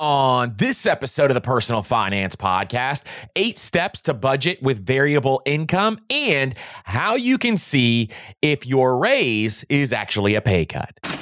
On this episode of the Personal Finance Podcast, eight steps to budget with variable income and how you can see if your raise is actually a pay cut.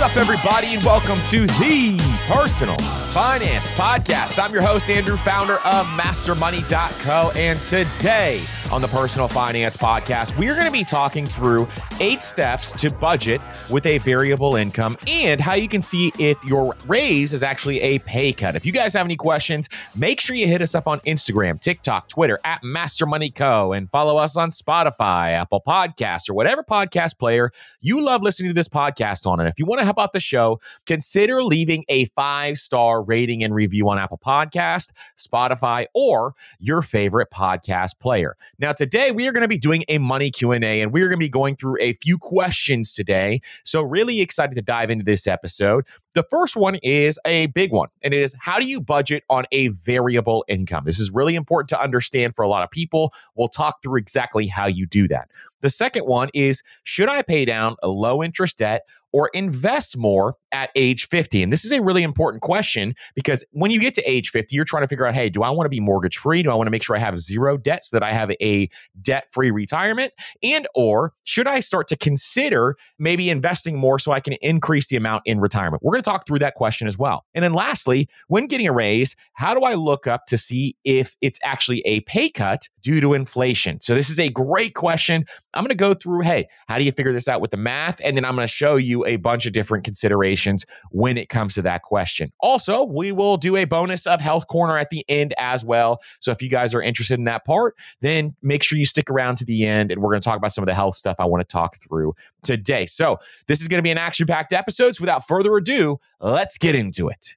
What's up, everybody, and welcome to the Personal Finance Podcast. I'm your host, Andrew, founder of MasterMoney.co, and today on the Personal Finance Podcast, we're going to be talking through eight steps to budget with a variable income and how you can see if your raise is actually a pay cut. If you guys have any questions, make sure you hit us up on Instagram, TikTok, Twitter at MasterMoneyCo and follow us on Spotify, Apple Podcasts, or whatever podcast player you love listening to this podcast on. And if you want to help out the show, consider leaving a five star rating and review on Apple Podcast, Spotify, or your favorite podcast player. Now, today we are going to be doing a money Q&A and we're going to be going through a few questions today. So really excited to dive into this episode. The first one is a big one, and it is how do you budget on a variable income? This is really important to understand for a lot of people. We'll talk through exactly how you do that. The second one is should I pay down a low interest debt or invest more at age 50? And this is a really important question because when you get to age 50, you're trying to figure out, hey, do I want to be mortgage free? Do I want to make sure I have zero debt so that I have a debt free retirement? And or should I start to consider maybe investing more so I can increase the amount in retirement? We're going to talk through that question as well. And then lastly, when getting a raise, how do I look up to see if it's actually a pay cut due to inflation? So this is a great question. I'm going to go through, hey, how do you figure this out with the math? And then I'm going to show you a bunch of different considerations when it comes to that question. Also, we will do a bonus of Health Corner at the end as well. So if you guys are interested in that part, then make sure you stick around to the end and we're going to talk about some of the health stuff I want to talk through today. So this is going to be an action packed episode. So without further ado, let's get into it.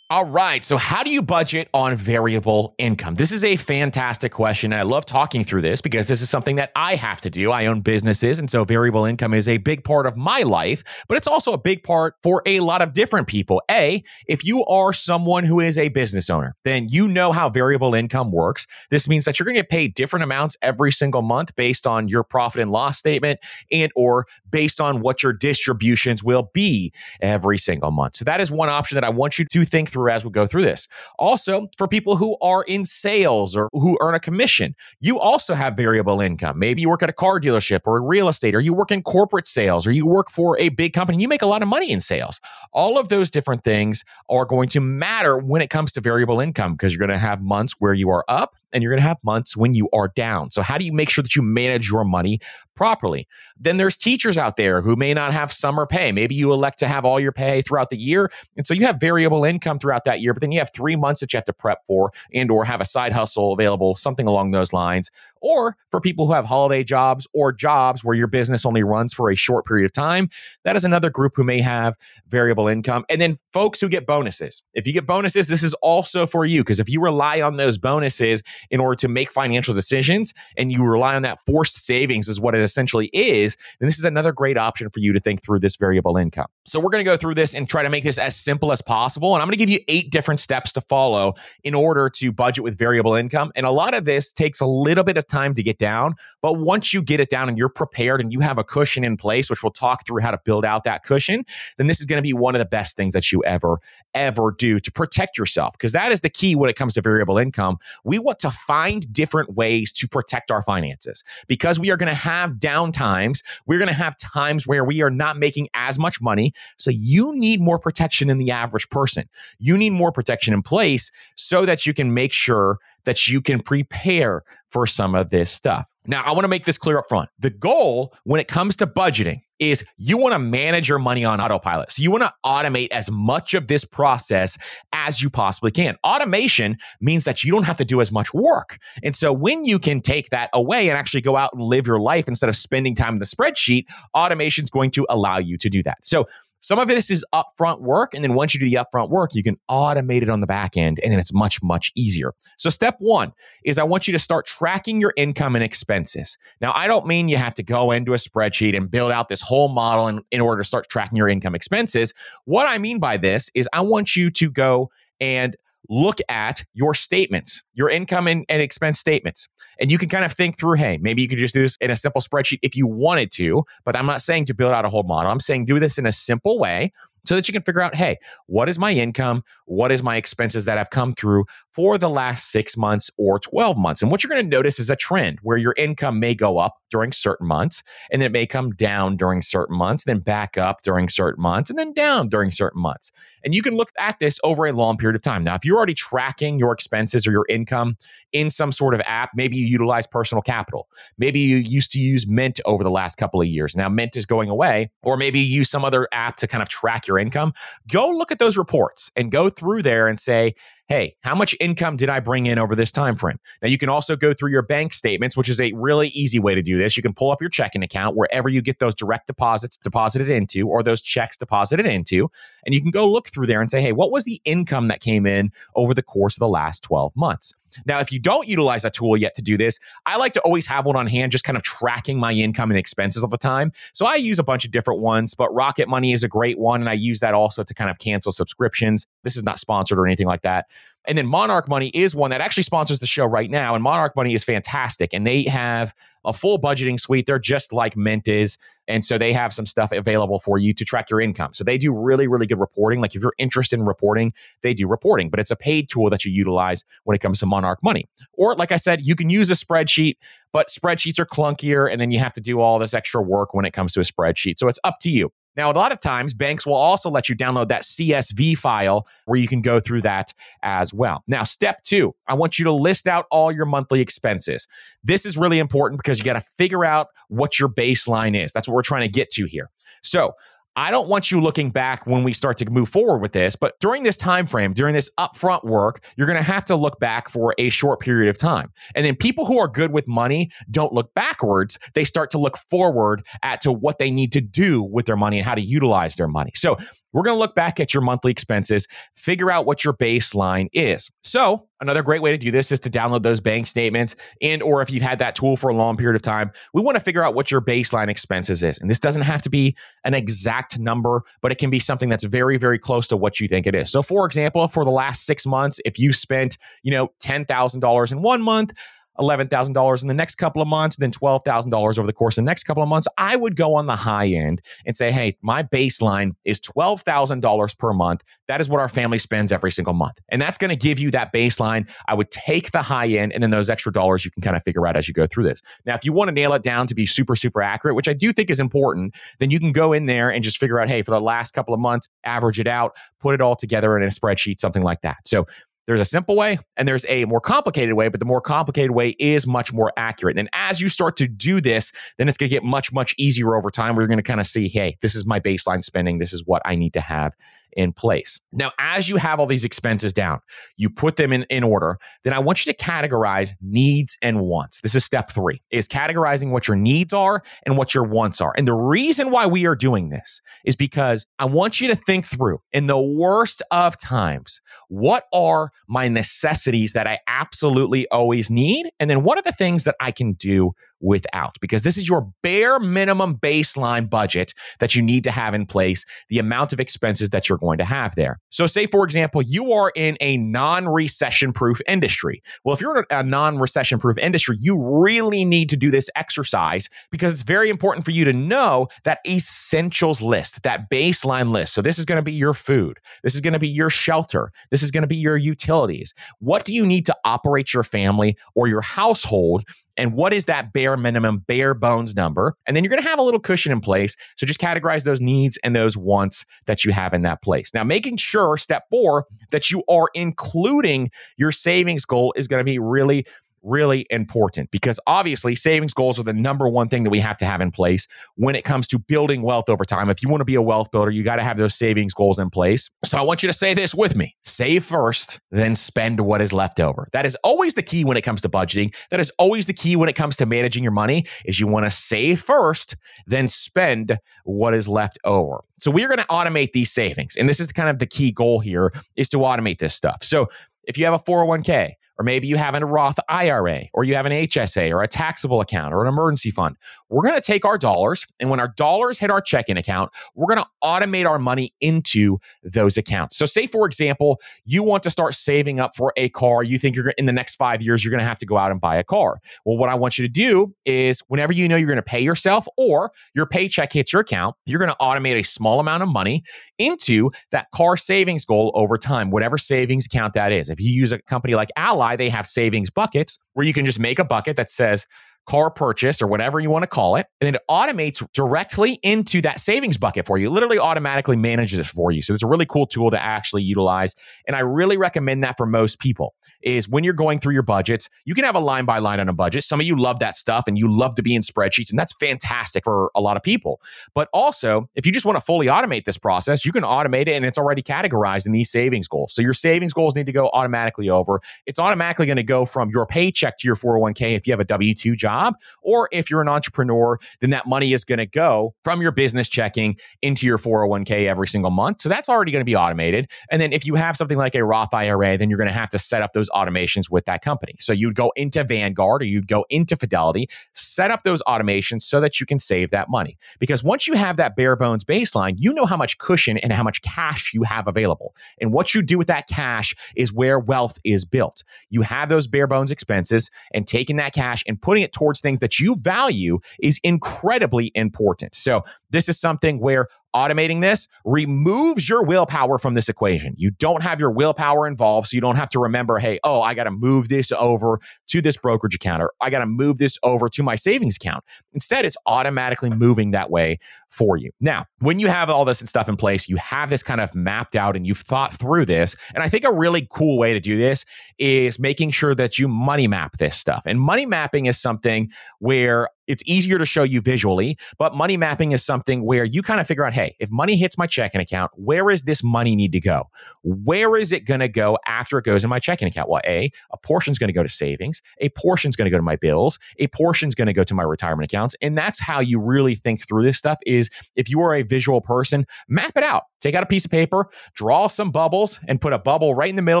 All right. So, how do you budget on variable income? This is a fantastic question. And I love talking through this because this is something that I have to do. I own businesses. And so, variable income is a big part of my life, but it's also a big part for a lot of different people. A, if you are someone who is a business owner, then you know how variable income works. This means that you're going to get paid different amounts every single month based on your profit and loss statement and or based on what your distributions will be every single month. So, that is one option that I want you to think through through as we go through this. Also, for people who are in sales or who earn a commission, you also have variable income. Maybe you work at a car dealership or real estate, or you work in corporate sales, or you work for a big company. You make a lot of money in sales. All of those different things are going to matter when it comes to variable income because you're going to have months where you are up and you're going to have months when you are down. So, how do you make sure that you manage your money properly? Then there's teachers out there who may not have summer pay. Maybe you elect to have all your pay throughout the year, and so you have variable income throughout that year. But then you have three months that you have to prep for, and or have a side hustle available, something along those lines. Or for people who have holiday jobs or jobs where your business only runs for a short period of time, that is another group who may have variable income. And then folks who get bonuses. If you get bonuses, this is also for you because if you rely on those bonuses in order to make financial decisions and you rely on that forced savings, is what it essentially is, then this is another great option for you to think through this variable income. So we're going to go through this and try to make this as simple as possible. And I'm going to give you eight different steps to follow in order to budget with variable income. And a lot of this takes a little bit of time to get down. But once you get it down and you're prepared and you have a cushion in place, which we'll talk through how to build out that cushion, then this is going to be one of the best things that you ever, ever do to protect yourself. Because that is the key when it comes to variable income. We want to find different ways to protect our finances because we are going to have down times. We're going to have times where we are not making as much money. So you need more protection in the average person. You need more protection in place so that you can make sure that you can prepare for some of this stuff. Now, I want to make this clear up front. The goal when it comes to budgeting is you want to manage your money on autopilot. So you want to automate as much of this process as you possibly can. Automation means that you don't have to do as much work. And so when you can take that away and actually go out and live your life instead of spending time in the spreadsheet, automation is going to allow you to do that. So some of this is upfront work. And then once you do the upfront work, you can automate it on the back end. And then it's much, much easier. So, step one is I want you to start tracking your income and expenses. Now, I don't mean you have to go into a spreadsheet and build out this whole model in, in order to start tracking your income expenses. What I mean by this is I want you to go and look at your statements, your income and, and, expense statements. And you can kind of think through, hey, maybe you could just do this in a simple spreadsheet if you wanted to, but I'm not saying to build out a whole model. I'm saying do this in a simple way so that you can figure out, hey, what is my income? What is my expenses that have come through for the last six months or 12 months? And what you're going to notice is a trend where your income may go up during certain months, and it may come down during certain months, then back up during certain months, and then down during certain months. And you can look at this over a long period of time. Now, if you're already tracking your expenses or your income in some sort of app, maybe you utilize personal capital. Maybe you used to use Mint over the last couple of years. Now, Mint is going away, or maybe you use some other app to kind of track your your income, go look at those reports and go through there and say, hey, how much income did I bring in over this time frame? Now you can also go through your bank statements, which is a really easy way to do this. You can pull up your checking account wherever you get those direct deposits deposited into or those checks deposited into, and you can go look through there and say, hey, what was the income that came in over the course of the last 12 months? Now, if you don't utilize a tool yet to do this, I like to always have one on hand, just kind of tracking my income and expenses all the time. So I use a bunch of different ones, but Rocket Money is a great one. And I use that also to kind of cancel subscriptions. This is not sponsored or anything like that. And then Monarch Money is one that actually sponsors the show right now. And Monarch Money is fantastic. And they have a full budgeting suite. They're just like Mint is. And so they have some stuff available for you to track your income. So they do really, really good reporting. Like if you're interested in reporting, they do reporting, but it's a paid tool that you utilize when it comes to Monarch Money. Or, like I said, you can use a spreadsheet, but spreadsheets are clunkier. And then you have to do all this extra work when it comes to a spreadsheet. So it's up to you. Now, a lot of times banks will also let you download that CSV file where you can go through that as well. Now, step two, I want you to list out all your monthly expenses. This is really important because you got to figure out what your baseline is. That's what we're trying to get to here. So, I don't want you looking back when we start to move forward with this, but during this time frame, during this upfront work, you're going to have to look back for a short period of time. And then people who are good with money don't look backwards, they start to look forward at to what they need to do with their money and how to utilize their money. So, we're going to look back at your monthly expenses, figure out what your baseline is. So, another great way to do this is to download those bank statements and or if you've had that tool for a long period of time, we want to figure out what your baseline expenses is. And this doesn't have to be an exact number, but it can be something that's very very close to what you think it is. So, for example, for the last 6 months, if you spent, you know, $10,000 in one month, $11,000 in the next couple of months, then $12,000 over the course of the next couple of months, I would go on the high end and say, hey, my baseline is $12,000 per month. That is what our family spends every single month. And that's going to give you that baseline. I would take the high end and then those extra dollars you can kind of figure out as you go through this. Now, if you want to nail it down to be super, super accurate, which I do think is important, then you can go in there and just figure out, hey, for the last couple of months, average it out, put it all together in a spreadsheet, something like that. So there's a simple way and there's a more complicated way, but the more complicated way is much more accurate. And as you start to do this, then it's going to get much, much easier over time you're going to kind of see, hey, this is my baseline spending. This is what I need to have in place. Now, as you have all these expenses down, you put them in, in order, then I want you to categorize needs and wants. This is step three, is categorizing what your needs are and what your wants are. And the reason why we are doing this is because I want you to think through in the worst of times, what are my necessities that I absolutely always need? And then what are the things that I can do without because this is your bare minimum baseline budget that you need to have in place, the amount of expenses that you're going to have there. So, say, for example, you are in a non recession proof industry. Well, if you're in a non recession proof industry, you really need to do this exercise because it's very important for you to know that essentials list, that baseline list. So, this is going to be your food, this is going to be your shelter, this is going to be your utilities. What do you need to operate your family or your household and what is that bare minimum, bare bones number? And then you're going to have a little cushion in place. So just categorize those needs and those wants that you have in that place. Now, making sure, step four, that you are including your savings goal is going to be really really important because obviously savings goals are the number one thing that we have to have in place when it comes to building wealth over time. If you want to be a wealth builder, you got to have those savings goals in place. So I want you to say this with me save first, then spend what is left over. That is always the key when it comes to budgeting. That is always the key when it comes to managing your money is you want to save first, then spend what is left over. So we're going to automate these savings. And this is kind of the key goal here is to automate this stuff. So if you have a 401k, or maybe you have a Roth IRA, or you have an HSA, or a taxable account, or an emergency fund. We're going to take our dollars, and when our dollars hit our checking account, we're going to automate our money into those accounts. So, say for example, you want to start saving up for a car. You think you're in the next five years, you're going to have to go out and buy a car. Well, what I want you to do is whenever you know you're going to pay yourself or your paycheck hits your account, you're going to automate a small amount of money into that car savings goal over time, whatever savings account that is. If you use a company like Ally, they have savings buckets where you can just make a bucket that says car purchase or whatever you want to call it. And it automates directly into that savings bucket for you. It literally automatically manages it for you. So it's a really cool tool to actually utilize. And I really recommend that for most people is when you're going through your budgets, you can have a line by line on a budget. Some of you love that stuff and you love to be in spreadsheets, and that's fantastic for a lot of people. But also, if you just want to fully automate this process, you can automate it and it's already categorized in these savings goals. So your savings goals need to go automatically over. It's automatically going to go from your paycheck to your 401k if you have a W 2 job job. Or if you're an entrepreneur, then that money is going to go from your business checking into your 401k every single month. So that's already going to be automated. And then if you have something like a Roth IRA, then you're going to have to set up those automations with that company. So you'd go into Vanguard or you'd go into Fidelity, set up those automations so that you can save that money. Because once you have that bare bones baseline, you know how much cushion and how much cash you have available. And what you do with that cash is where wealth is built. You have those bare bones expenses and taking that cash and putting it towards things that you value is incredibly important. So, this is something where automating this removes your willpower from this equation. You don't have your willpower involved, so you don't have to remember, hey, oh, I got to move this over to this brokerage account or I got to move this over to my savings account. Instead, it's automatically moving that way for you. Now, when you have all this stuff in place, you have this kind of mapped out and you've thought through this. And I think a really cool way to do this is making sure that you money map this stuff. And money mapping is something where it's easier to show you visually, but money mapping is something where you kind of figure out, hey, if money hits my checking account, where is this money need to go? Where is it going to go after it goes in my checking account? Well, A, a portion's going to go to savings, a portion's going to go to my bills, a portion's going to go to my retirement accounts. And that's how you really think through this stuff is is if you are a visual person, map it out. Take out a piece of paper, draw some bubbles, and put a bubble right in the middle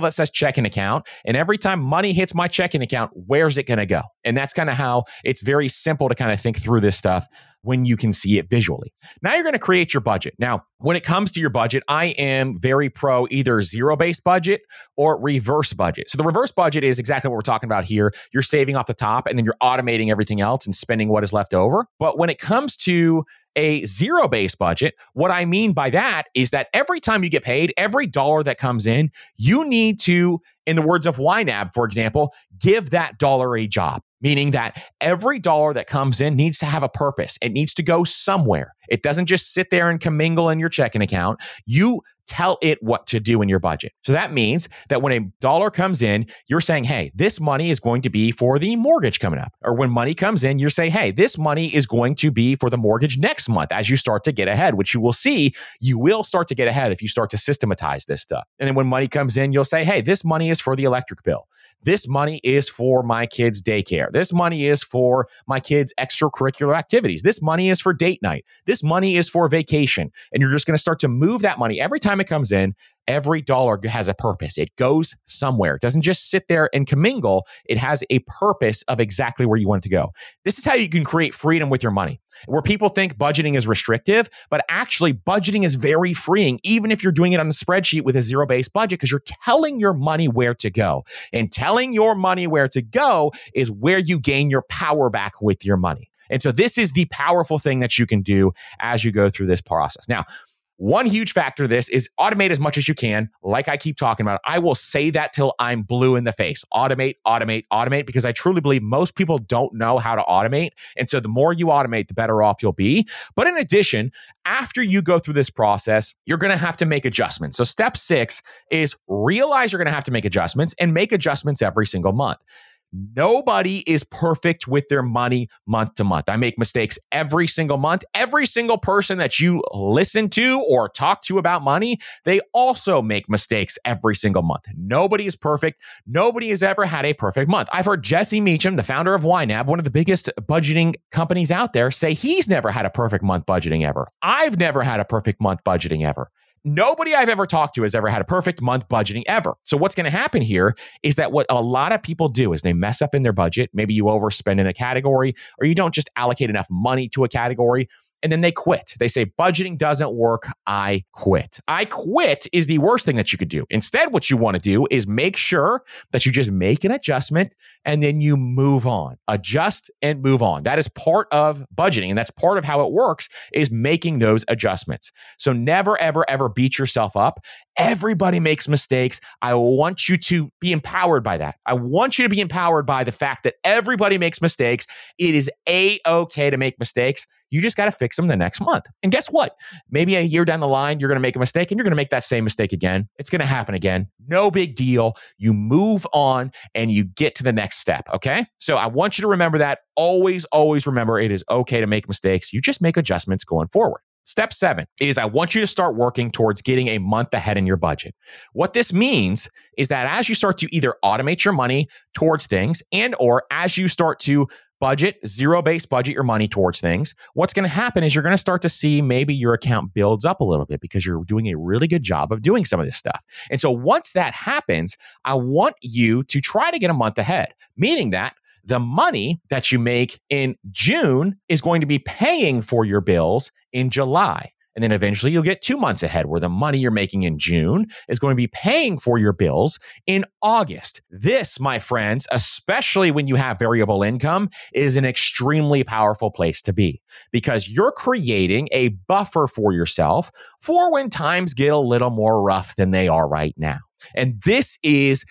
that says checking account. And every time money hits my checking account, where's it going to go? And that's kind of how it's very simple to kind of think through this stuff when you can see it visually. Now you're going to create your budget. Now, when it comes to your budget, I am very pro either zero based budget or reverse budget. So the reverse budget is exactly what we're talking about here. You're saving off the top and then you're automating everything else and spending what is left over. But when it comes to a zero based budget, what I mean by that is that every time you get paid, every dollar that comes in, you need to, in the words of YNAB, for example, give that dollar a job meaning that every dollar that comes in needs to have a purpose. It needs to go somewhere. It doesn't just sit there and commingle in your checking account. You tell it what to do in your budget. So that means that when a dollar comes in, you're saying, hey, this money is going to be for the mortgage coming up. Or when money comes in, you're saying, hey, this money is going to be for the mortgage next month as you start to get ahead, which you will see you will start to get ahead if you start to systematize this stuff. And then when money comes in, you'll say, hey, this money is for the electric bill. This money is for my kids' daycare. This money is for my kids' extracurricular activities. This money is for date night. This money is for vacation. And you're just going to start to move that money every time it comes in. Every dollar has a purpose. It goes somewhere. It doesn't just sit there and commingle. It has a purpose of exactly where you want it to go. This is how you can create freedom with your money where people think budgeting is restrictive, but actually budgeting is very freeing, even if you're doing it on a spreadsheet with a zero based budget, because you're telling your money where to go. And telling your money where to go is where you gain your power back with your money. And so this is the powerful thing that you can do as you go through this process. Now, one huge factor of this is automate as much as you can. Like I keep talking about, I will say that till I'm blue in the face. Automate, automate, automate, because I truly believe most people don't know how to automate. And so the more you automate, the better off you'll be. But in addition, after you go through this process, you're going to have to make adjustments. So step six is realize you're going to have to make adjustments and make adjustments every single month. Nobody is perfect with their money month to month. I make mistakes every single month. Every single person that you listen to or talk to about money, they also make mistakes every single month. Nobody is perfect. Nobody has ever had a perfect month. I've heard Jesse Mecham, the founder of YNAB, one of the biggest budgeting companies out there, say he's never had a perfect month budgeting ever. I've never had a perfect month budgeting ever. Nobody I've ever talked to has ever had a perfect month budgeting ever. So what's going to happen here is that what a lot of people do is they mess up in their budget. Maybe you overspend in a category or you don't just allocate enough money to a category and then they quit. They say, budgeting doesn't work. I quit. I quit is the worst thing that you could do. Instead, what you want to do is make sure that you just make an adjustment and then you move on. Adjust and move on. That is part of budgeting. And that's part of how it works is making those adjustments. So never, ever, ever beat yourself up. Everybody makes mistakes. I want you to be empowered by that. I want you to be empowered by the fact that everybody makes mistakes. It is a okay to make mistakes. You just got to fix them the next month. And guess what? Maybe a year down the line, you're going to make a mistake and you're going to make that same mistake again. It's going to happen again. No big deal. You move on and you get to the next step. Okay. So I want you to remember that. Always, always remember it is okay to make mistakes. You just make adjustments going forward. Step seven is I want you to start working towards getting a month ahead in your budget. What this means is that as you start to either automate your money towards things and or as you start to budget, zero based budget your money towards things, what's going to happen is you're going to start to see maybe your account builds up a little bit because you're doing a really good job of doing some of this stuff. And so once that happens, I want you to try to get a month ahead, meaning that the money that you make in June is going to be paying for your bills in July. And then eventually you'll get two months ahead where the money you're making in June is going to be paying for your bills in August. This, my friends, especially when you have variable income, is an extremely powerful place to be because you're creating a buffer for yourself for when times get a little more rough than they are right now. And this is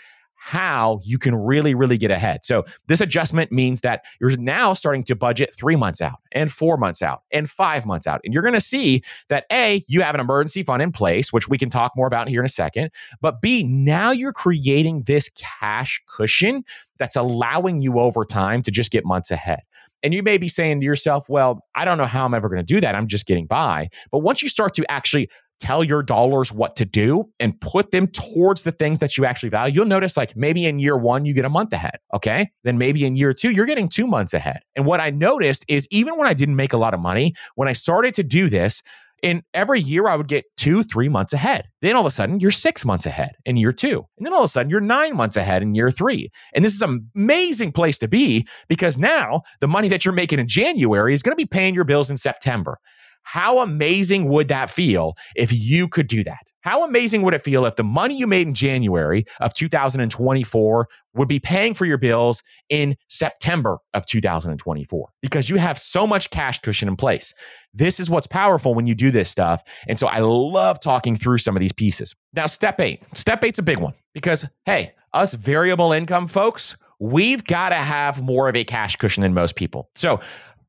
how you can really, really get ahead. So, this adjustment means that you're now starting to budget three months out and four months out and five months out. And you're going to see that A, you have an emergency fund in place, which we can talk more about here in a second. But B, now you're creating this cash cushion that's allowing you over time to just get months ahead. And you may be saying to yourself, well, I don't know how I'm ever going to do that. I'm just getting by. But once you start to actually tell your dollars what to do and put them towards the things that you actually value, you'll notice like maybe in year one, you get a month ahead. Okay. Then maybe in year two, you're getting two months ahead. And what I noticed is even when I didn't make a lot of money, when I started to do this, in every year, I would get two, three months ahead. Then all of a sudden, you're six months ahead in year two. And then all of a sudden, you're nine months ahead in year three. And this is an amazing place to be because now the money that you're making in January is going to be paying your bills in September. How amazing would that feel if you could do that? How amazing would it feel if the money you made in January of 2024 would be paying for your bills in September of 2024? Because you have so much cash cushion in place. This is what's powerful when you do this stuff. And so I love talking through some of these pieces. Now, step eight. Step eight's a big one because, hey, us variable income folks, we've got to have more of a cash cushion than most people. So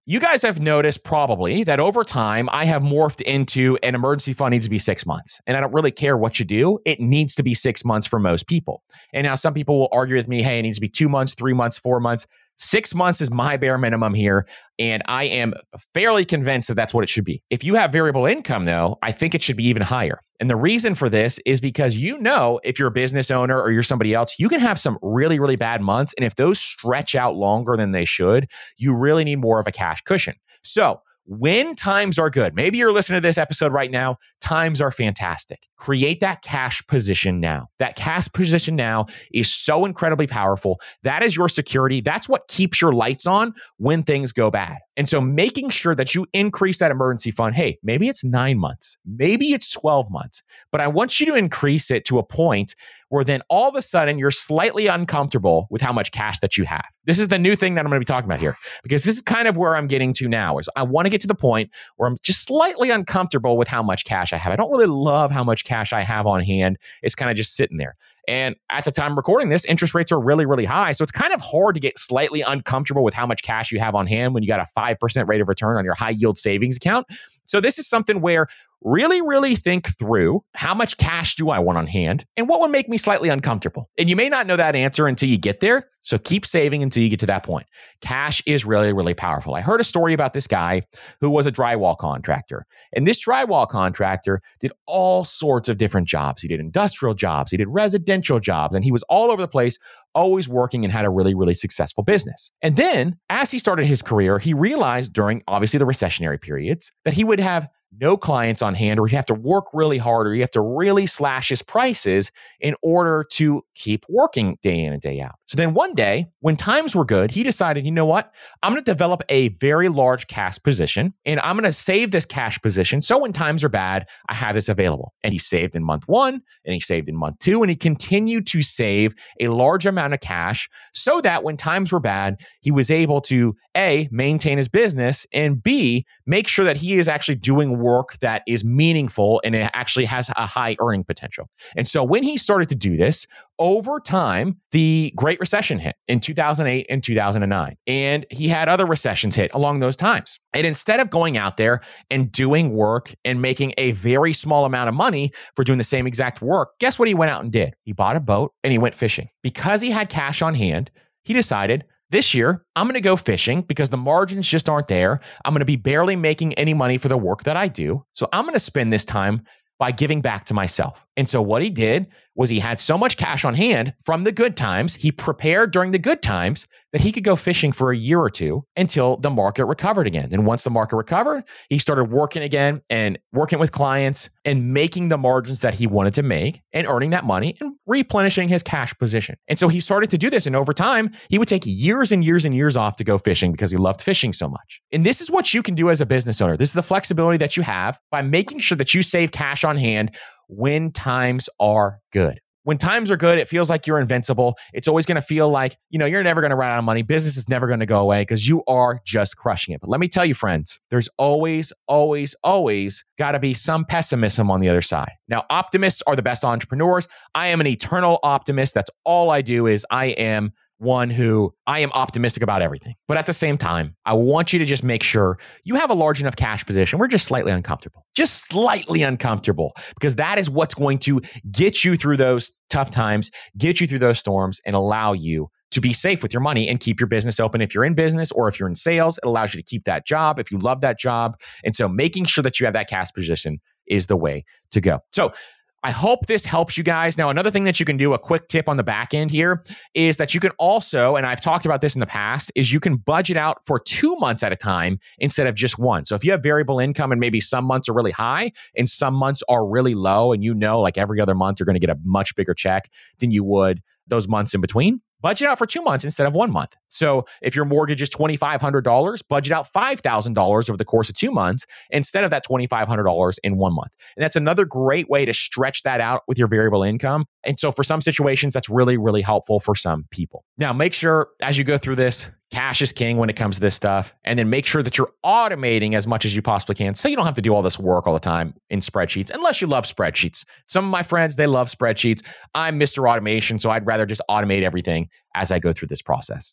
you guys have noticed probably that over time, I have morphed into an emergency fund needs to be six months. And I don't really care what you do. It needs to be six months for most people. And now some people will argue with me, hey, it needs to be two months, three months, four months. Six months is my bare minimum here. And I am fairly convinced that that's what it should be. If you have variable income, though, I think it should be even higher. And the reason for this is because you know, if you're a business owner or you're somebody else, you can have some really, really bad months. And if those stretch out longer than they should, you really need more of a cash cushion. So, when times are good, maybe you're listening to this episode right now, times are fantastic. Create that cash position now. That cash position now is so incredibly powerful. That is your security. That's what keeps your lights on when things go bad. And so making sure that you increase that emergency fund, hey, maybe it's nine months, maybe it's 12 months, but I want you to increase it to a point where then all of a sudden you're slightly uncomfortable with how much cash that you have. This is the new thing that I'm going to be talking about here because this is kind of where I'm getting to now is I want to get to the point where I'm just slightly uncomfortable with how much cash I have. I don't really love how much cash I have on hand. It's kind of just sitting there. And at the time recording this, interest rates are really, really high. So it's kind of hard to get slightly uncomfortable with how much cash you have on hand when you got a 5% rate of return on your high yield savings account. So this is something where really, really think through how much cash do I want on hand and what would make me slightly uncomfortable. And you may not know that answer until you get there. So keep saving until you get to that point. Cash is really, really powerful. I heard a story about this guy who was a drywall contractor. And this drywall contractor did all sorts of different jobs. He did industrial jobs, he did residential jobs, and he was all over the place, always working and had a really, really successful business. And then as he started his career, he realized during obviously the recessionary periods that he would have no clients on hand, or he'd have to work really hard, or you have to really slash his prices in order to keep working day in and day out. So then one day, when times were good, he decided, you know what? I'm going to develop a very large cash position and I'm going to save this cash position. So when times are bad, I have this available. And he saved in month one and he saved in month two and he continued to save a large amount of cash so that when times were bad, he was able to A, maintain his business and B, make sure that he is actually doing work that is meaningful and it actually has a high earning potential. And so when he started to do this, over time, the Great Recession hit in 2008 and 2009. And he had other recessions hit along those times. And instead of going out there and doing work and making a very small amount of money for doing the same exact work, guess what he went out and did? He bought a boat and he went fishing. Because he had cash on hand, he decided this year, I'm going to go fishing because the margins just aren't there. I'm going to be barely making any money for the work that I do. So I'm going to spend this time by giving back to myself. And so what he did was he had so much cash on hand from the good times, he prepared during the good times that he could go fishing for a year or two until the market recovered again. And once the market recovered, he started working again and working with clients and making the margins that he wanted to make and earning that money and replenishing his cash position. And so he started to do this. And over time, he would take years and years and years off to go fishing because he loved fishing so much. And this is what you can do as a business owner. This is the flexibility that you have by making sure that you save cash on hand when times are good when times are good, it feels like you're invincible. It's always going to feel like, you know, you're never going to run out of money. Business is never going to go away because you are just crushing it. But let me tell you, friends, there's always, always, always got to be some pessimism on the other side. Now, optimists are the best entrepreneurs. I am an eternal optimist. That's all I do is I am one who I am optimistic about everything. But at the same time, I want you to just make sure you have a large enough cash position. We're just slightly uncomfortable, just slightly uncomfortable, because that is what's going to get you through those tough times, get you through those storms, and allow you to be safe with your money and keep your business open if you're in business or if you're in sales. It allows you to keep that job if you love that job. And so making sure that you have that cash position is the way to go. So I hope this helps you guys. Now, another thing that you can do, a quick tip on the back end here, is that you can also, and I've talked about this in the past, is you can budget out for two months at a time instead of just one. So if you have variable income and maybe some months are really high and some months are really low, and you know, like every other month, you're going to get a much bigger check than you would those months in between, budget out for two months instead of one month. So if your mortgage is $2,500, budget out $5,000 over the course of two months instead of that $2,500 in one month. And that's another great way to stretch that out with your variable income. And so for some situations, that's really, really helpful for some people. Now, make sure as you go through this, cash is king when it comes to this stuff. And then make sure that you're automating as much as you possibly can so you don't have to do all this work all the time in spreadsheets, unless you love spreadsheets. Some of my friends, they love spreadsheets. I'm Mr. Automation, so I'd rather just automate everything as I go through this process.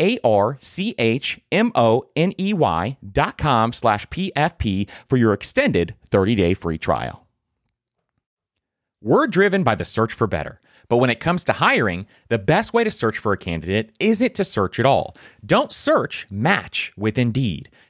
a R C H M O N E Y dot com slash PFP for your extended 30 day free trial. We're driven by the search for better. But when it comes to hiring, the best way to search for a candidate isn't to search at all. Don't search, match with Indeed.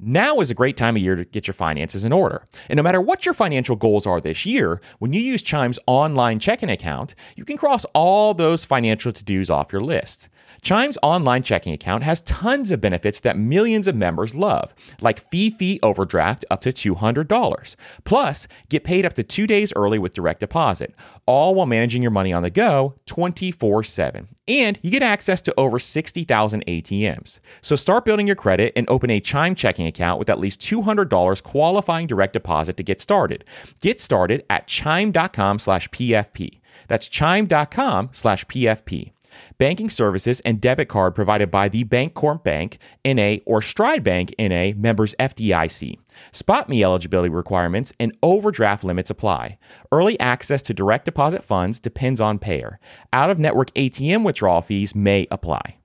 Now is a great time of year to get your finances in order. And no matter what your financial goals are this year, when you use Chime's online checking account, you can cross all those financial to dos off your list. Chime's online checking account has tons of benefits that millions of members love, like fee fee overdraft up to $200. Plus, get paid up to two days early with direct deposit, all while managing your money on the go 24 7. And you get access to over 60,000 ATMs. So start building your credit and open a Chime checking account with at least $200 qualifying direct deposit to get started. Get started at chime.com slash PFP. That's chime.com slash PFP. Banking services and debit card provided by the Bancorp Bank, NA, or Stride Bank, NA, members FDIC. SpotMe eligibility requirements and overdraft limits apply. Early access to direct deposit funds depends on payer. Out of network ATM withdrawal fees may apply.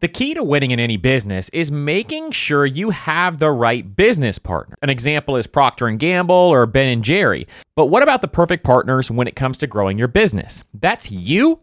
The key to winning in any business is making sure you have the right business partner. An example is Procter and Gamble or Ben and Jerry. But what about the perfect partners when it comes to growing your business? That's you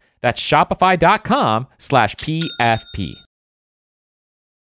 That's shopify.com slash PFP.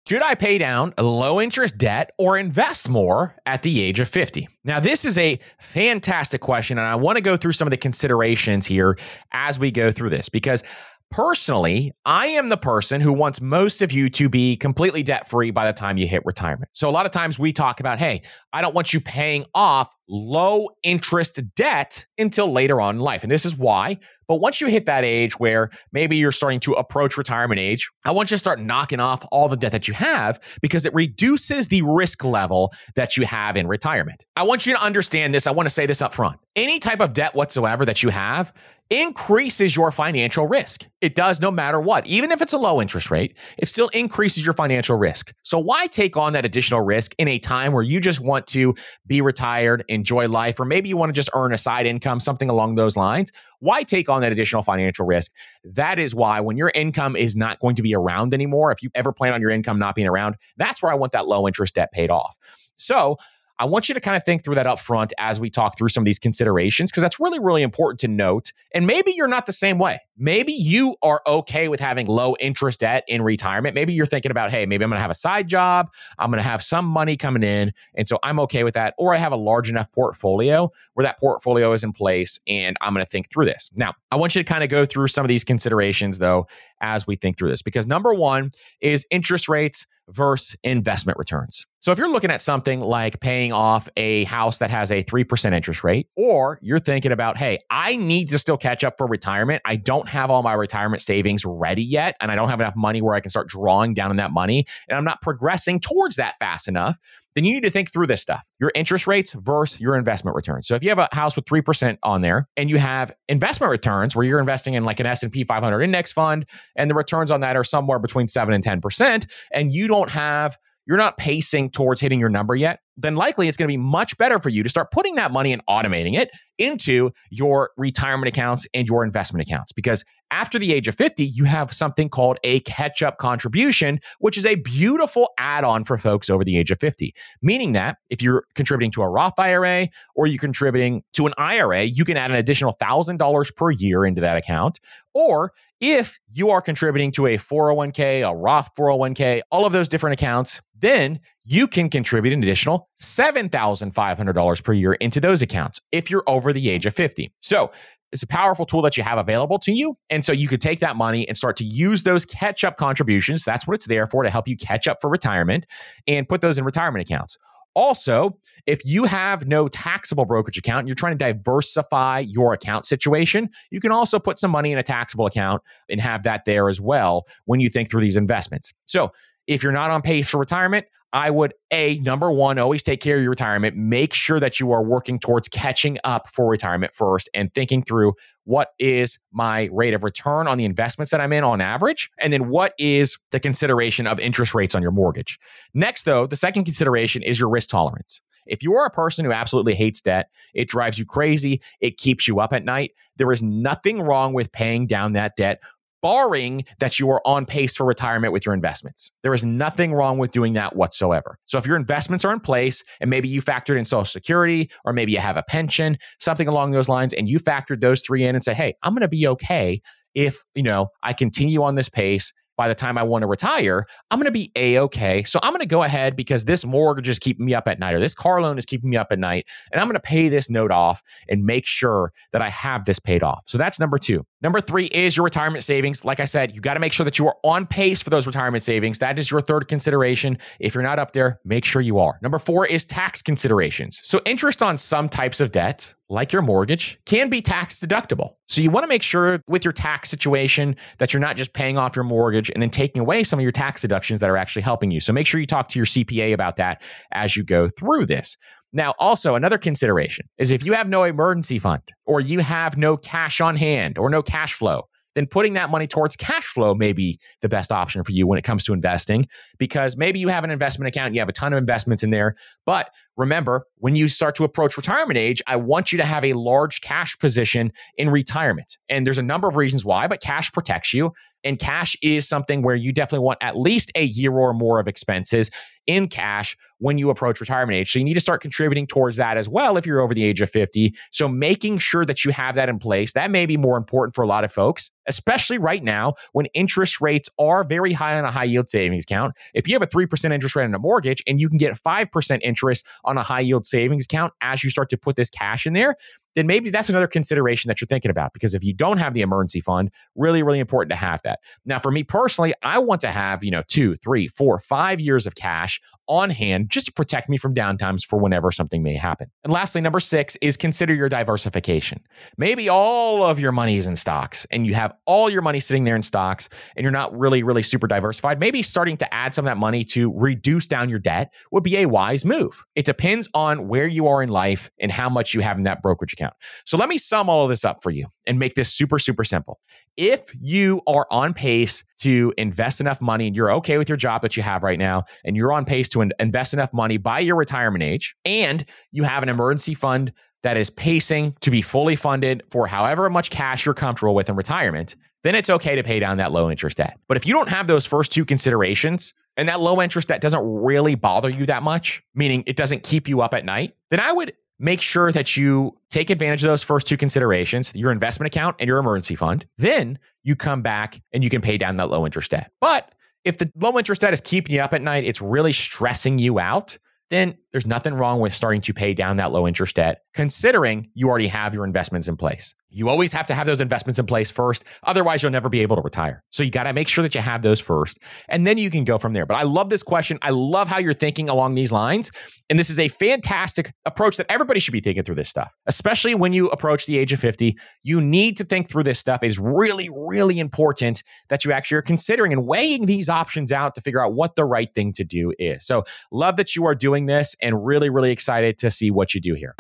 Should I pay down a low interest debt or invest more at the age of 50? Now, this is a fantastic question, and I want to go through some of the considerations here as we go through this because Personally, I am the person who wants most of you to be completely debt free by the time you hit retirement. So, a lot of times we talk about, hey, I don't want you paying off low interest debt until later on in life. And this is why. But once you hit that age where maybe you're starting to approach retirement age, I want you to start knocking off all the debt that you have because it reduces the risk level that you have in retirement. I want you to understand this. I want to say this up front. Any type of debt whatsoever that you have increases your financial risk. It does no matter what. Even if it's a low interest rate, it still increases your financial risk. So why take on that additional risk in a time where you just want to be retired, enjoy life, or maybe you want to just earn a side income, something along those lines? Why take on that additional financial risk? That is why when your income is not going to be around anymore, if you ever plan on your income not being around, that's where I want that low interest debt paid off. So I want you to kind of think through that up front as we talk through some of these considerations, because that's really, really important to note. And maybe you're not the same way. Maybe you are okay with having low interest debt in retirement. Maybe you're thinking about, hey, maybe I'm going to have a side job. I'm going to have some money coming in. And so I'm okay with that. Or I have a large enough portfolio where that portfolio is in place and I'm going to think through this. Now, I want you to kind of go through some of these considerations, though, as we think through this, because number one is interest rates versus investment returns. So if you're looking at something like paying off a house that has a 3% interest rate, or you're thinking about, hey, I need to still catch up for retirement. I don't have all my retirement savings ready yet, and I don't have enough money where I can start drawing down on that money, and I'm not progressing towards that fast enough, then you need to think through this stuff. Your interest rates versus your investment returns. So if you have a house with 3% on there and you have investment returns where you're investing in like an S&P 500 index fund and the returns on that are somewhere between 7 and 10% and you don't have you're not pacing towards hitting your number yet, then likely it's going to be much better for you to start putting that money and automating it into your retirement accounts and your investment accounts. Because after the age of 50, you have something called a catch up contribution, which is a beautiful add on for folks over the age of 50. Meaning that if you're contributing to a Roth IRA or you're contributing to an IRA, you can add an additional $1,000 per year into that account. Or if you are contributing to a 401k, a Roth 401k, all of those different accounts, then you can contribute an additional $7,500 per year into those accounts if you're over the age of 50. So it's a powerful tool that you have available to you. And so you could take that money and start to use those catch up contributions. That's what it's there for to help you catch up for retirement and put those in retirement accounts. Also, if you have no taxable brokerage account and you're trying to diversify your account situation, you can also put some money in a taxable account and have that there as well when you think through these investments. So, if you're not on pace for retirement, I would a number one always take care of your retirement. Make sure that you are working towards catching up for retirement first and thinking through what is my rate of return on the investments that I'm in on average, and then what is the consideration of interest rates on your mortgage. Next, though, the second consideration is your risk tolerance. If you are a person who absolutely hates debt, it drives you crazy, it keeps you up at night, there is nothing wrong with paying down that debt barring that you are on pace for retirement with your investments. There is nothing wrong with doing that whatsoever. So if your investments are in place and maybe you factored in social security or maybe you have a pension, something along those lines and you factored those three in and say, "Hey, I'm going to be okay if, you know, I continue on this pace by the time I want to retire, I'm going to be a okay. So I'm going to go ahead because this mortgage is keeping me up at night, or this car loan is keeping me up at night, and I'm going to pay this note off and make sure that I have this paid off. So that's number two. Number three is your retirement savings. Like I said, you got to make sure that you are on pace for those retirement savings. That is your third consideration. If you're not up there, make sure you are. Number four is tax considerations. So interest on some types of debt like your mortgage, can be tax deductible. So you want to make sure with your tax situation that you're not just paying off your mortgage and then taking away some of your tax deductions that are actually helping you. So make sure you talk to your CPA about that as you go through this. Now, also another consideration is if you have no emergency fund or you have no cash on hand or no cash flow, then putting that money towards cash flow may be the best option for you when it comes to investing because maybe you have an investment account, you have a ton of investments in there. But remember, when you start to approach retirement age, I want you to have a large cash position in retirement. And there's a number of reasons why, but cash protects you. And cash is something where you definitely want at least a year or more of expenses in cash when you approach retirement age. So you need to start contributing towards that as well if you're over the age of 50. So making sure that you have that in place, that may be more important for a lot of folks, especially right now when interest rates are very high on a high yield savings account. If you have a 3% interest rate on a mortgage and you can get 5% interest on a high yield savings account as you start to put this cash in there, then maybe that's another consideration that you're thinking about. Because if you don't have the emergency fund, really, really important to have that. Now, for me personally, I want to have, you know, two, three, four, five years of cash on hand just to protect me from downtimes for whenever something may happen. And lastly, number six is consider your diversification. Maybe all of your money is in stocks and you have all your money sitting there in stocks and you're not really, really super diversified. Maybe starting to add some of that money to reduce down your debt would be a wise move. It depends on where you are in life and how much you have in that brokerage account. So let me sum all of this up for you and make this super, super simple. If you are on pace to invest enough money and you're okay with your job that you have right now, and you're on pace to invest enough money by your retirement age, and you have an emergency fund that is pacing to be fully funded for however much cash you're comfortable with in retirement, then it's okay to pay down that low interest debt. But if you don't have those first two considerations, and that low interest debt doesn't really bother you that much, meaning it doesn't keep you up at night, then I would make sure that you take advantage of those first two considerations your investment account and your emergency fund. Then you come back and you can pay down that low interest debt. But if the low interest debt is keeping you up at night, it's really stressing you out, then there's nothing wrong with starting to pay down that low interest debt, considering you already have your investments in place. You always have to have those investments in place first. Otherwise, you'll never be able to retire. So you got to make sure that you have those first, and then you can go from there. But I love this question. I love how you're thinking along these lines. And this is a fantastic approach that everybody should be thinking through this stuff, especially when you approach the age of 50. You need to think through this stuff. It is really, really important that you actually are considering and weighing these options out to figure out what the right thing to do is. So, love that you are doing this and really, really excited to see what you do here.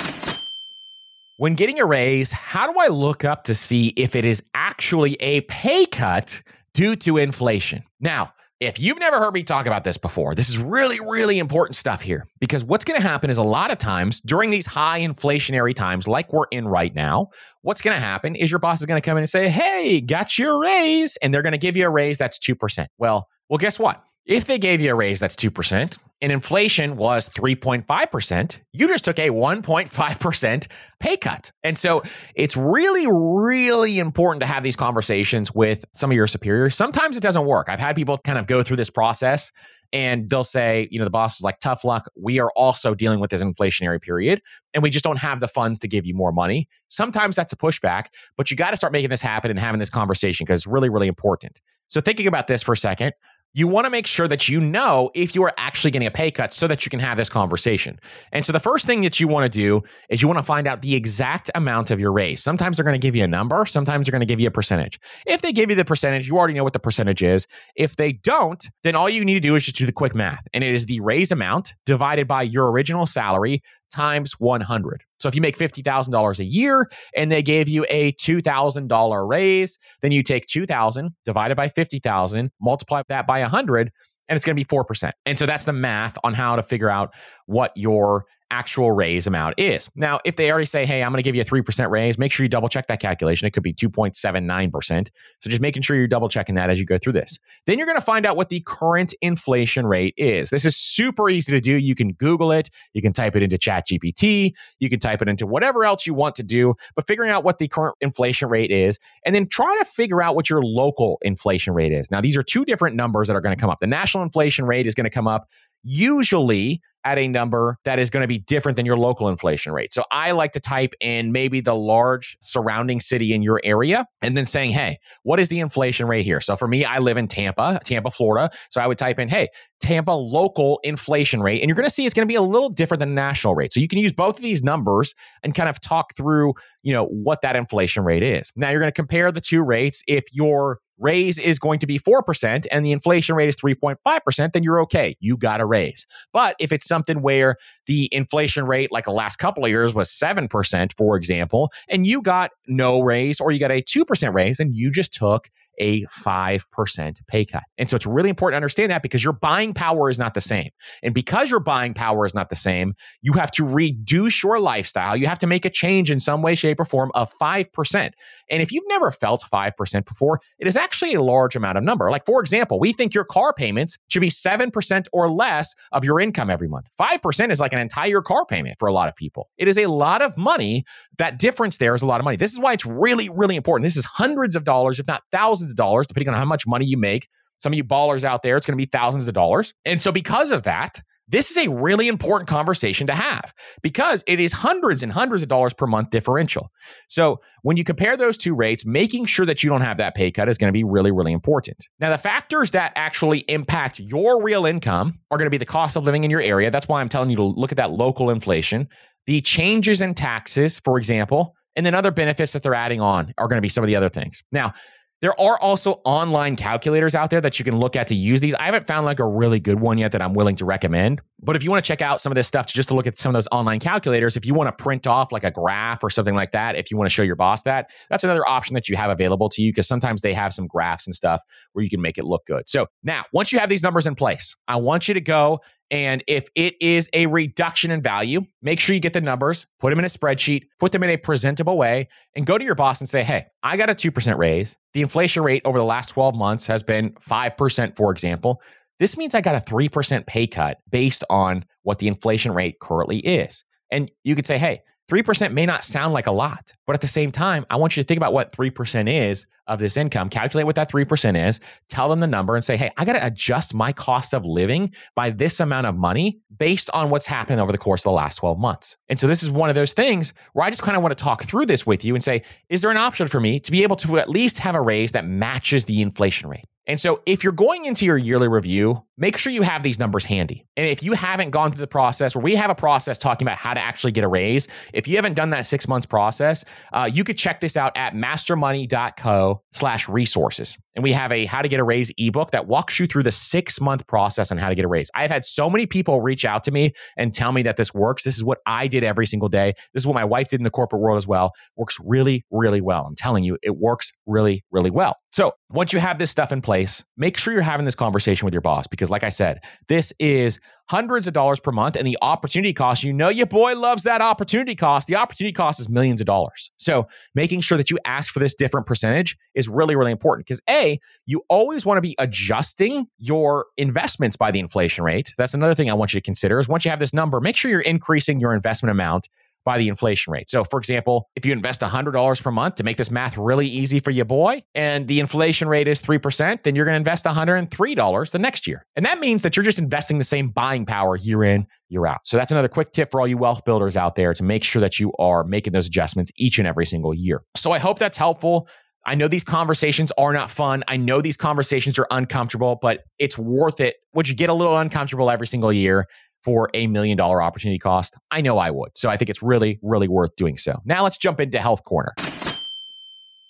When getting a raise, how do I look up to see if it is actually a pay cut due to inflation? Now, if you've never heard me talk about this before, this is really, really important stuff here because what's going to happen is a lot of times during these high inflationary times, like we're in right now, what's going to happen is your boss is going to come in and say, Hey, got your raise. And they're going to give you a raise that's 2%. Well, well, guess what? If they gave you a raise that's 2%, and inflation was 3.5%, you just took a 1.5% pay cut. And so it's really, really important to have these conversations with some of your superiors. Sometimes it doesn't work. I've had people kind of go through this process and they'll say, you know, the boss is like, tough luck. We are also dealing with this inflationary period and we just don't have the funds to give you more money. Sometimes that's a pushback, but you got to start making this happen and having this conversation because it's really, really important. So thinking about this for a second, you want to make sure that you know if you are actually getting a pay cut so that you can have this conversation. And so the first thing that you want to do is you want to find out the exact amount of your raise. Sometimes they're going to give you a number, sometimes they're going to give you a percentage. If they give you the percentage, you already know what the percentage is. If they don't, then all you need to do is just do the quick math. And it is the raise amount divided by your original salary times 100. So if you make $50,000 a year and they gave you a $2,000 raise, then you take 2,000 divided by 50,000, multiply that by 100, and it's going to be 4%. And so that's the math on how to figure out what your actual raise amount is. Now, if they already say, hey, I'm going to give you a 3% raise, make sure you double check that calculation. It could be 2.79%. So just making sure you're double checking that as you go through this. Then you're going to find out what the current inflation rate is. This is super easy to do. You can Google it, you can type it into ChatGPT, you can type it into whatever else you want to do, but figuring out what the current inflation rate is, and then try to figure out what your local inflation rate is. Now, these are two different numbers that are going to come up. The national inflation rate is going to come up usually at a number that is going to be different than your local inflation rate. So I like to type in maybe the large surrounding city in your area and then saying, hey, what is the inflation rate here? So for me, I live in Tampa, Tampa, Florida. So I would type in, hey, Tampa local inflation rate. And you're going to see it's going to be a little different than the national rate. So you can use both of these numbers and kind of talk through, you know, what that inflation rate is. Now you're going to compare the two rates. If your raise is going to be 4% and the inflation rate is 3.5%, then you're okay. You got a raise. But if it's something where the inflation rate, like the last couple of years, was 7%, for example, and you got no raise or you got a 2% raise and you just took a 5% pay cut. And so it's really important to understand that because your buying power is not the same. And because your buying power is not the same, you have to reduce your lifestyle. You have to make a change in some way, shape, or form of 5%. And if you've never felt 5% before, it is actually a large amount of number. Like, for example, we think your car payments should be 7% or less of your income every month. 5% is like an entire car payment for a lot of people. It is a lot of money. That difference there is a lot of money. This is why it's really, really important. This is hundreds of dollars, if not thousands of dollars, depending on how much money you make. Some of you ballers out there, it's going to be thousands of dollars. And so, because of that, this is a really important conversation to have because it is hundreds and hundreds of dollars per month differential. So, when you compare those two rates, making sure that you don't have that pay cut is going to be really, really important. Now, the factors that actually impact your real income are going to be the cost of living in your area. That's why I'm telling you to look at that local inflation, the changes in taxes, for example, and then other benefits that they're adding on are going to be some of the other things. Now, there are also online calculators out there that you can look at to use these. I haven't found like a really good one yet that I'm willing to recommend. But if you want to check out some of this stuff, just to look at some of those online calculators, if you want to print off like a graph or something like that, if you want to show your boss that, that's another option that you have available to you because sometimes they have some graphs and stuff where you can make it look good. So now, once you have these numbers in place, I want you to go and if it is a reduction in value, make sure you get the numbers, put them in a spreadsheet, put them in a presentable way, and go to your boss and say, hey, I got a 2% raise. The inflation rate over the last 12 months has been 5%, for example. This means I got a 3% pay cut based on what the inflation rate currently is. And you could say, hey, 3% may not sound like a lot, but at the same time, I want you to think about what 3% is of this income, calculate what that 3% is, tell them the number and say, hey, I got to adjust my cost of living by this amount of money based on what's happening over the course of the last 12 months. And so this is one of those things where I just kind of want to talk through this with you and say, is there an option for me to be able to at least have a raise that matches the inflation rate? And so if you're going into your yearly review, make sure you have these numbers handy. And if you haven't gone through the process, where we have a process talking about how to actually get a raise, if you haven't done that six months process, uh, you could check this out at mastermoney.co slash resources. And we have a how to get a raise ebook that walks you through the six month process on how to get a raise. I've had so many people reach out to me and tell me that this works. This is what I did every single day. This is what my wife did in the corporate world as well. Works really, really well. I'm telling you, it works really, really well. So once you have this stuff in place, make sure you're having this conversation with your boss because, like I said, this is hundreds of dollars per month and the opportunity cost. You know, your boy loves that opportunity cost. The opportunity cost is millions of dollars. So making sure that you ask for this different percentage is really, really important because A, you always want to be adjusting your investments by the inflation rate. That's another thing I want you to consider is once you have this number, make sure you're increasing your investment amount by the inflation rate. So, for example, if you invest $100 per month to make this math really easy for your boy, and the inflation rate is 3%, then you're going to invest $103 the next year. And that means that you're just investing the same buying power year in, year out. So, that's another quick tip for all you wealth builders out there to make sure that you are making those adjustments each and every single year. So, I hope that's helpful. I know these conversations are not fun. I know these conversations are uncomfortable, but it's worth it. Would you get a little uncomfortable every single year? For a million dollar opportunity cost? I know I would. So I think it's really, really worth doing so. Now let's jump into Health Corner.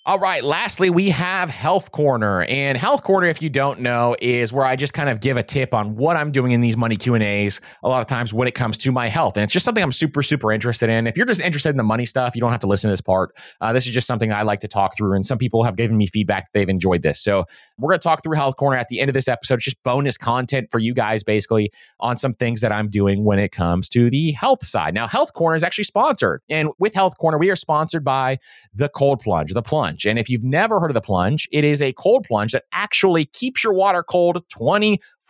All right. Lastly, we have Health Corner, and Health Corner, if you don't know, is where I just kind of give a tip on what I'm doing in these money Q and A's. A lot of times when it comes to my health, and it's just something I'm super, super interested in. If you're just interested in the money stuff, you don't have to listen to this part. Uh, this is just something I like to talk through, and some people have given me feedback that they've enjoyed this. So we're going to talk through Health Corner at the end of this episode. It's just bonus content for you guys, basically, on some things that I'm doing when it comes to the health side. Now, Health Corner is actually sponsored, and with Health Corner, we are sponsored by the Cold Plunge, the Plunge. And if you've never heard of the plunge, it is a cold plunge that actually keeps your water cold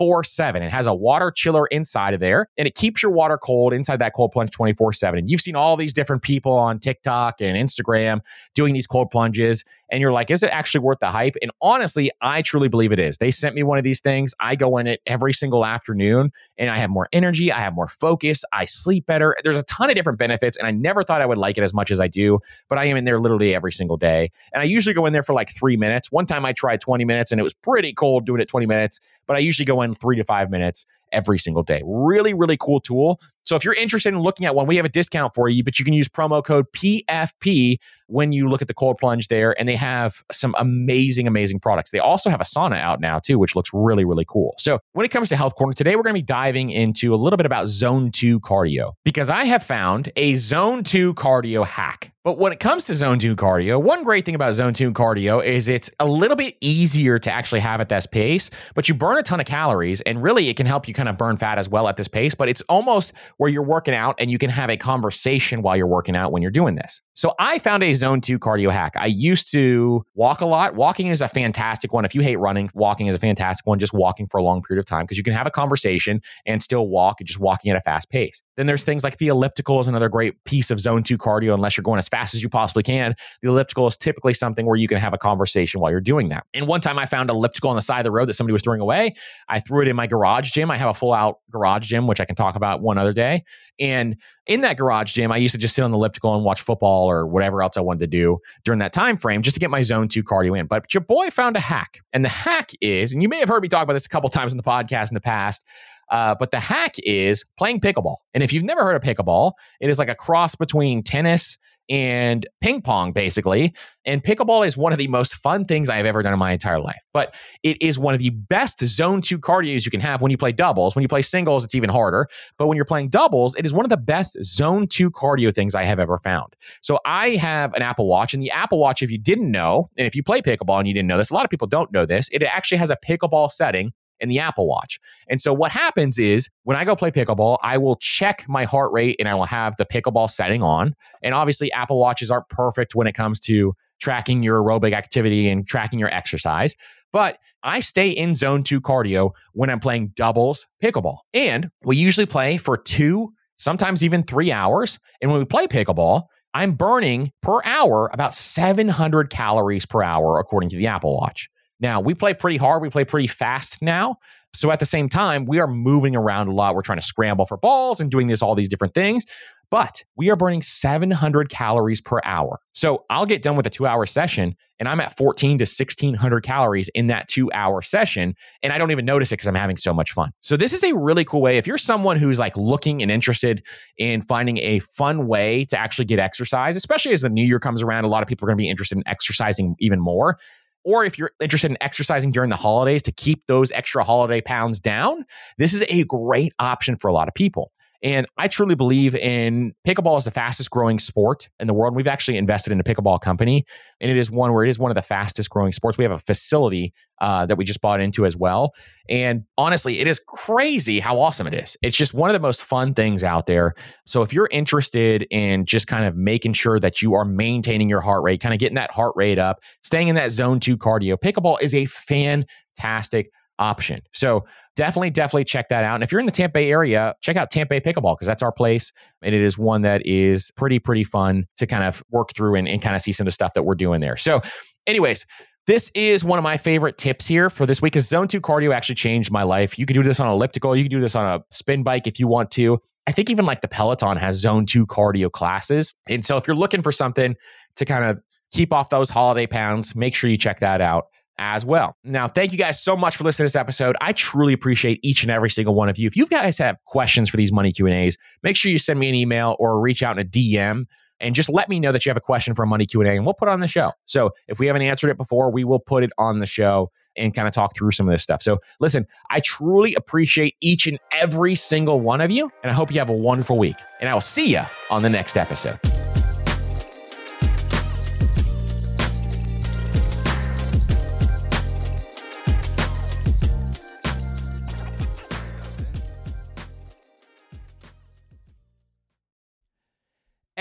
24 7. It has a water chiller inside of there and it keeps your water cold inside that cold plunge 24 7. And you've seen all these different people on TikTok and Instagram doing these cold plunges and you're like, is it actually worth the hype? And honestly, I truly believe it is. They sent me one of these things. I go in it every single afternoon and I have more energy. I have more focus. I sleep better. There's a ton of different benefits. And I never thought I would like it as much as I do, but I am in there literally every single day. And I usually go in there for like three minutes. One time I tried 20 minutes and it was pretty cold doing it 20 minutes, but I usually go in three to five minutes every single day. Really, really cool tool. So if you're interested in looking at one, we have a discount for you, but you can use promo code PFP when you look at the cold plunge there. And they have some amazing, amazing products. They also have a sauna out now too, which looks really, really cool. So when it comes to Health Corner, today we're going to be diving into a little bit about zone two cardio because I have found a zone two cardio hack. But when it comes to zone two cardio, one great thing about zone two cardio is it's a little bit easier to actually have at this pace, but you burn a ton of calories and really it can help you kind of burn fat as well at this pace. But it's almost where you're working out and you can have a conversation while you're working out when you're doing this. So I found a zone two cardio hack. I used to walk a lot. Walking is a fantastic one. If you hate running, walking is a fantastic one, just walking for a long period of time because you can have a conversation and still walk, and just walking at a fast pace. Then there's things like the elliptical is another great piece of zone two cardio, unless you're going as fast as you possibly can. The elliptical is typically something where you can have a conversation while you're doing that. And one time I found elliptical on the side of the road that somebody was throwing away. I threw it in my garage gym. I have a full out garage gym, which I can talk about one other day. And in that garage gym, I used to just sit on the elliptical and watch football or whatever else I wanted to do during that time frame just to get my zone two cardio in. But your boy found a hack. And the hack is, and you may have heard me talk about this a couple times in the podcast in the past, uh, but the hack is playing pickleball. And if you've never heard of pickleball, it is like a cross between tennis and ping pong, basically. And pickleball is one of the most fun things I have ever done in my entire life. But it is one of the best zone two cardios you can have when you play doubles. When you play singles, it's even harder. But when you're playing doubles, it is one of the best zone two cardio things I have ever found. So I have an Apple Watch, and the Apple Watch, if you didn't know, and if you play pickleball and you didn't know this, a lot of people don't know this, it actually has a pickleball setting in the Apple Watch. And so what happens is when I go play pickleball, I will check my heart rate and I will have the pickleball setting on. And obviously, Apple Watches aren't perfect when it comes to tracking your aerobic activity and tracking your exercise. But I stay in zone two cardio when I'm playing doubles pickleball. And we usually play for two, sometimes even three hours. And when we play pickleball, I'm burning per hour about 700 calories per hour, according to the Apple Watch. Now, we play pretty hard, we play pretty fast now. So at the same time, we are moving around a lot. We're trying to scramble for balls and doing this, all these different things. But we are burning 700 calories per hour. So I'll get done with a two hour session and I'm at 14 to 1600 calories in that two hour session. And I don't even notice it because I'm having so much fun. So this is a really cool way. If you're someone who's like looking and interested in finding a fun way to actually get exercise, especially as the new year comes around, a lot of people are going to be interested in exercising even more or if you're interested in exercising during the holidays to keep those extra holiday pounds down, this is a great option for a lot of people. And I truly believe in pickleball is the fastest growing sport in the world. We've actually invested in a pickleball company, and it is one where it is one of the fastest growing sports. We have a facility uh, that we just bought into as well. And honestly, it is crazy how awesome it is. It's just one of the most fun things out there. So if you're interested in just kind of making sure that you are maintaining your heart rate, kind of getting that heart rate up, staying in that zone two cardio, pickleball is a fantastic option. So definitely, definitely check that out. And if you're in the Tampa Bay area, check out Tampa Bay Pickleball because that's our place. And it is one that is pretty, pretty fun to kind of work through and, and kind of see some of the stuff that we're doing there. So, anyways, this is one of my favorite tips here for this week because zone two cardio actually changed my life. You can do this on elliptical, you can do this on a spin bike if you want to. I think even like the Peloton has zone two cardio classes. And so if you're looking for something to kind of keep off those holiday pounds, make sure you check that out as well. Now, thank you guys so much for listening to this episode. I truly appreciate each and every single one of you. If you guys have questions for these money Q&As, make sure you send me an email or reach out in a DM and just let me know that you have a question for a money Q&A and we'll put it on the show. So, if we haven't answered it before, we will put it on the show and kind of talk through some of this stuff. So, listen, I truly appreciate each and every single one of you and I hope you have a wonderful week. And I will see you on the next episode.